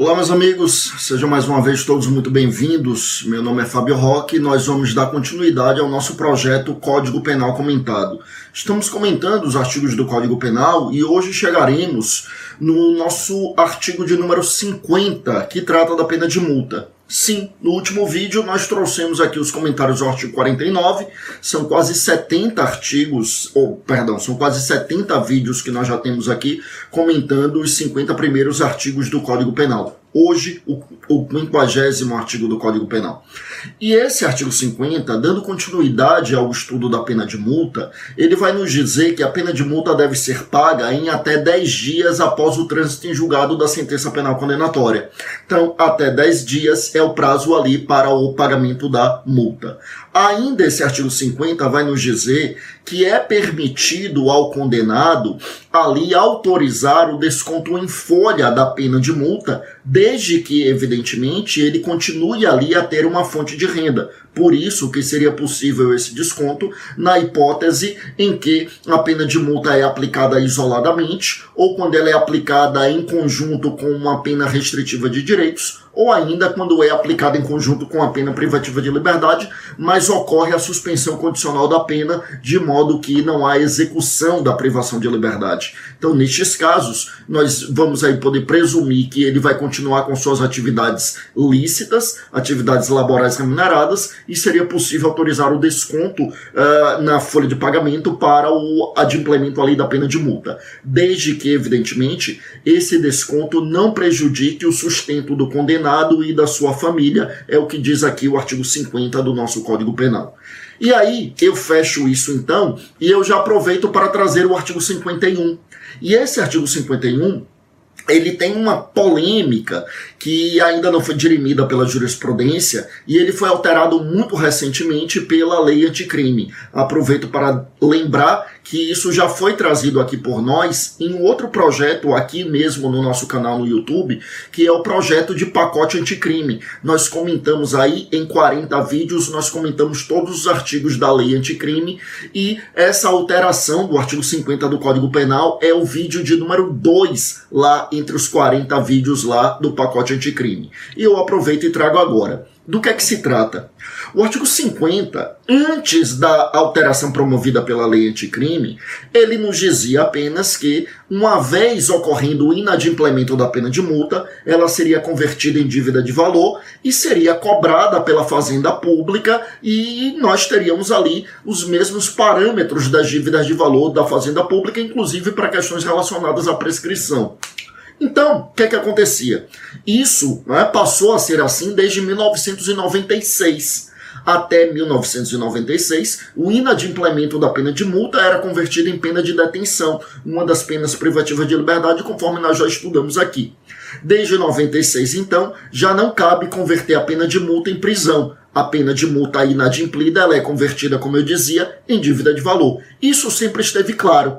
Olá, meus amigos, sejam mais uma vez todos muito bem-vindos. Meu nome é Fábio Roque e nós vamos dar continuidade ao nosso projeto Código Penal Comentado. Estamos comentando os artigos do Código Penal e hoje chegaremos no nosso artigo de número 50, que trata da pena de multa. Sim, no último vídeo nós trouxemos aqui os comentários do artigo 49, são quase 70 artigos, ou perdão, são quase 70 vídeos que nós já temos aqui comentando os 50 primeiros artigos do Código Penal hoje o, o 50 artigo do Código Penal. E esse artigo 50, dando continuidade ao estudo da pena de multa, ele vai nos dizer que a pena de multa deve ser paga em até 10 dias após o trânsito em julgado da sentença penal condenatória. Então, até 10 dias é o prazo ali para o pagamento da multa. Ainda esse artigo 50 vai nos dizer que é permitido ao condenado ali autorizar o desconto em folha da pena de multa, desde que, evidentemente, ele continue ali a ter uma fonte de renda. Por isso que seria possível esse desconto na hipótese em que a pena de multa é aplicada isoladamente ou quando ela é aplicada em conjunto com uma pena restritiva de direitos ou ainda quando é aplicada em conjunto com a pena privativa de liberdade, mas ocorre a suspensão condicional da pena de modo que não há execução da privação de liberdade. Então, nestes casos, nós vamos aí poder presumir que ele vai continuar com suas atividades lícitas, atividades laborais remuneradas, e seria possível autorizar o desconto uh, na folha de pagamento para o adimplemento ali da pena de multa, desde que, evidentemente, esse desconto não prejudique o sustento do condenado e da sua família, é o que diz aqui o artigo 50 do nosso Código Penal. E aí eu fecho isso então e eu já aproveito para trazer o artigo 51. E esse artigo 51 ele tem uma polêmica que ainda não foi dirimida pela jurisprudência e ele foi alterado muito recentemente pela lei anticrime. Aproveito para lembrar que isso já foi trazido aqui por nós em um outro projeto aqui mesmo no nosso canal no YouTube, que é o projeto de pacote anticrime. Nós comentamos aí em 40 vídeos, nós comentamos todos os artigos da lei anticrime e essa alteração do artigo 50 do Código Penal é o vídeo de número 2 lá entre os 40 vídeos lá do pacote anticrime. E eu aproveito e trago agora. Do que é que se trata? O artigo 50, antes da alteração promovida pela lei anticrime, ele nos dizia apenas que, uma vez ocorrendo o inadimplemento da pena de multa, ela seria convertida em dívida de valor e seria cobrada pela fazenda pública e nós teríamos ali os mesmos parâmetros das dívidas de valor da fazenda pública, inclusive para questões relacionadas à prescrição. Então, o que, é que acontecia? Isso né, passou a ser assim desde 1996. Até 1996, o inadimplemento da pena de multa era convertido em pena de detenção, uma das penas privativas de liberdade, conforme nós já estudamos aqui. Desde 96, então, já não cabe converter a pena de multa em prisão. A pena de multa inadimplida ela é convertida, como eu dizia, em dívida de valor. Isso sempre esteve claro.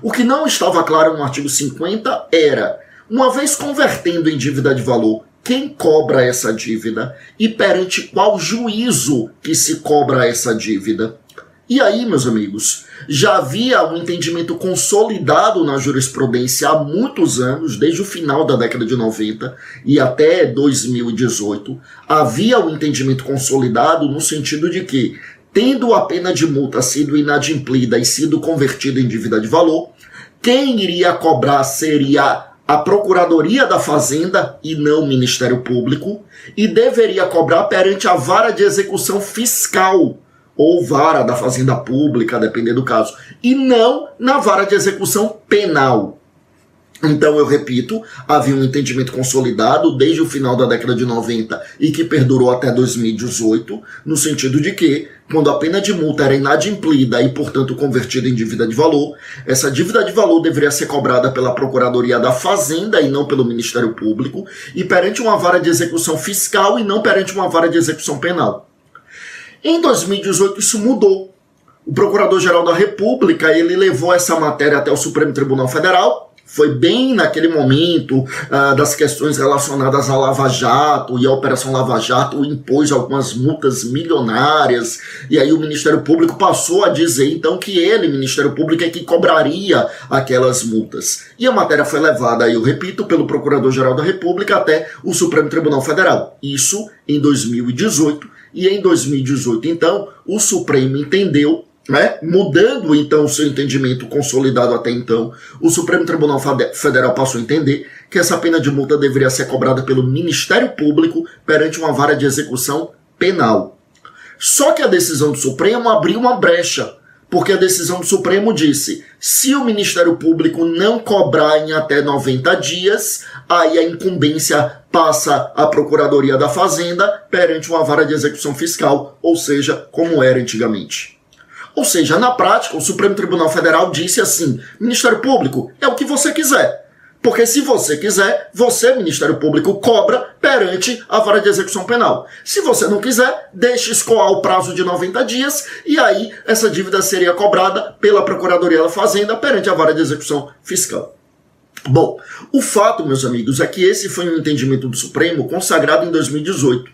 O que não estava claro no artigo 50 era uma vez convertendo em dívida de valor, quem cobra essa dívida e perante qual juízo que se cobra essa dívida? E aí, meus amigos, já havia um entendimento consolidado na jurisprudência há muitos anos, desde o final da década de 90 e até 2018. Havia um entendimento consolidado no sentido de que, tendo a pena de multa sido inadimplida e sido convertida em dívida de valor, quem iria cobrar seria a Procuradoria da Fazenda e não o Ministério Público e deveria cobrar perante a vara de execução fiscal ou vara da Fazenda Pública, dependendo do caso, e não na vara de execução penal. Então, eu repito, havia um entendimento consolidado desde o final da década de 90 e que perdurou até 2018, no sentido de que, quando a pena de multa era inadimplida e, portanto, convertida em dívida de valor, essa dívida de valor deveria ser cobrada pela Procuradoria da Fazenda e não pelo Ministério Público, e perante uma vara de execução fiscal e não perante uma vara de execução penal. Em 2018, isso mudou. O Procurador-Geral da República ele levou essa matéria até o Supremo Tribunal Federal foi bem naquele momento uh, das questões relacionadas à Lava Jato e a Operação Lava Jato impôs algumas multas milionárias e aí o Ministério Público passou a dizer então que ele, Ministério Público, é que cobraria aquelas multas. E a matéria foi levada, eu repito, pelo Procurador-Geral da República até o Supremo Tribunal Federal. Isso em 2018 e em 2018 então o Supremo entendeu né? Mudando então o seu entendimento consolidado até então, o Supremo Tribunal Federal passou a entender que essa pena de multa deveria ser cobrada pelo Ministério Público perante uma vara de execução penal. Só que a decisão do Supremo abriu uma brecha, porque a decisão do Supremo disse: se o Ministério Público não cobrar em até 90 dias, aí a incumbência passa à Procuradoria da Fazenda perante uma vara de execução fiscal, ou seja, como era antigamente. Ou seja, na prática, o Supremo Tribunal Federal disse assim: Ministério Público, é o que você quiser. Porque se você quiser, você, Ministério Público, cobra perante a vara de execução penal. Se você não quiser, deixe escoar o prazo de 90 dias e aí essa dívida seria cobrada pela Procuradoria da Fazenda perante a vara de execução fiscal. Bom, o fato, meus amigos, é que esse foi um entendimento do Supremo consagrado em 2018.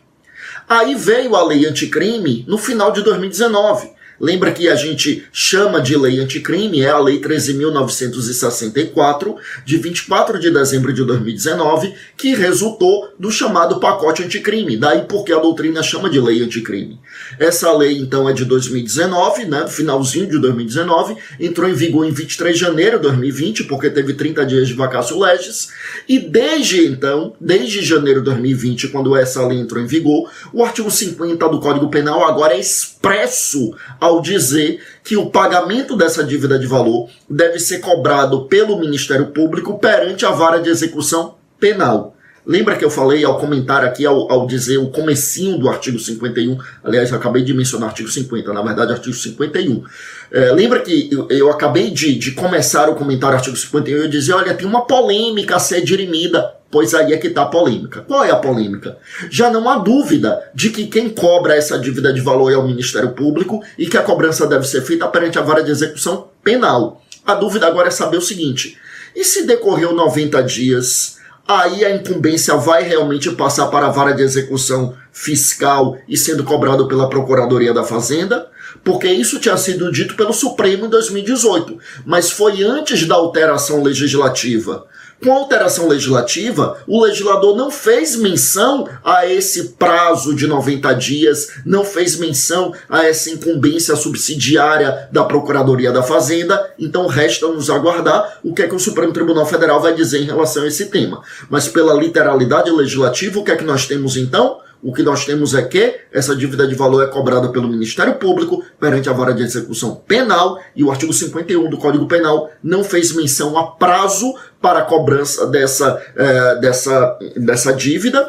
Aí veio a lei anticrime no final de 2019 Lembra que a gente chama de lei anticrime, é a Lei 13.964, de 24 de dezembro de 2019, que resultou do chamado pacote anticrime. Daí porque a doutrina chama de lei anticrime. Essa lei, então, é de 2019, né, finalzinho de 2019, entrou em vigor em 23 de janeiro de 2020, porque teve 30 dias de vacácio legis, e desde então, desde janeiro de 2020, quando essa lei entrou em vigor, o artigo 50 do Código Penal agora é expresso ao dizer que o pagamento dessa dívida de valor deve ser cobrado pelo Ministério Público perante a vara de execução penal. Lembra que eu falei ao comentar aqui, ao, ao dizer o comecinho do artigo 51, aliás, eu acabei de mencionar o artigo 50, na verdade, artigo 51. É, lembra que eu, eu acabei de, de começar o comentário artigo 51 e eu dizia, olha, tem uma polêmica a ser dirimida Pois aí é que está a polêmica. Qual é a polêmica? Já não há dúvida de que quem cobra essa dívida de valor é o Ministério Público e que a cobrança deve ser feita perante a vara de execução penal. A dúvida agora é saber o seguinte: e se decorreu 90 dias, aí a incumbência vai realmente passar para a vara de execução fiscal e sendo cobrado pela Procuradoria da Fazenda? Porque isso tinha sido dito pelo Supremo em 2018, mas foi antes da alteração legislativa. Com a alteração legislativa, o legislador não fez menção a esse prazo de 90 dias, não fez menção a essa incumbência subsidiária da Procuradoria da Fazenda, então resta nos aguardar o que é que o Supremo Tribunal Federal vai dizer em relação a esse tema. Mas pela literalidade legislativa, o que é que nós temos então? O que nós temos é que essa dívida de valor é cobrada pelo Ministério Público perante a vara de execução penal e o artigo 51 do Código Penal não fez menção a prazo para a cobrança dessa, é, dessa, dessa dívida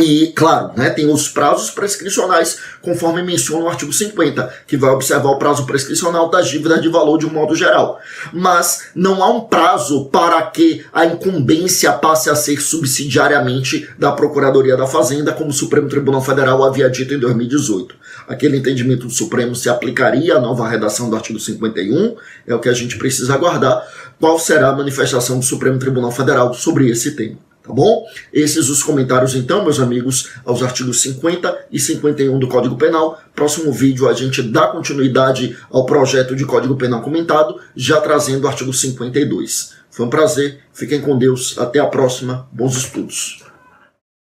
e, claro, né, tem os prazos prescricionais, conforme menciona o artigo 50, que vai observar o prazo prescricional das dívidas de valor de um modo geral. Mas não há um prazo para que a incumbência passe a ser subsidiariamente da Procuradoria da Fazenda, como o Supremo Tribunal Federal havia dito em 2018. Aquele entendimento do Supremo se aplicaria à nova redação do artigo 51, é o que a gente precisa aguardar. Qual será a manifestação do Supremo Tribunal Federal sobre esse tema? Tá bom? Esses os comentários, então, meus amigos, aos artigos 50 e 51 do Código Penal. Próximo vídeo a gente dá continuidade ao projeto de Código Penal comentado, já trazendo o artigo 52. Foi um prazer, fiquem com Deus, até a próxima, bons estudos.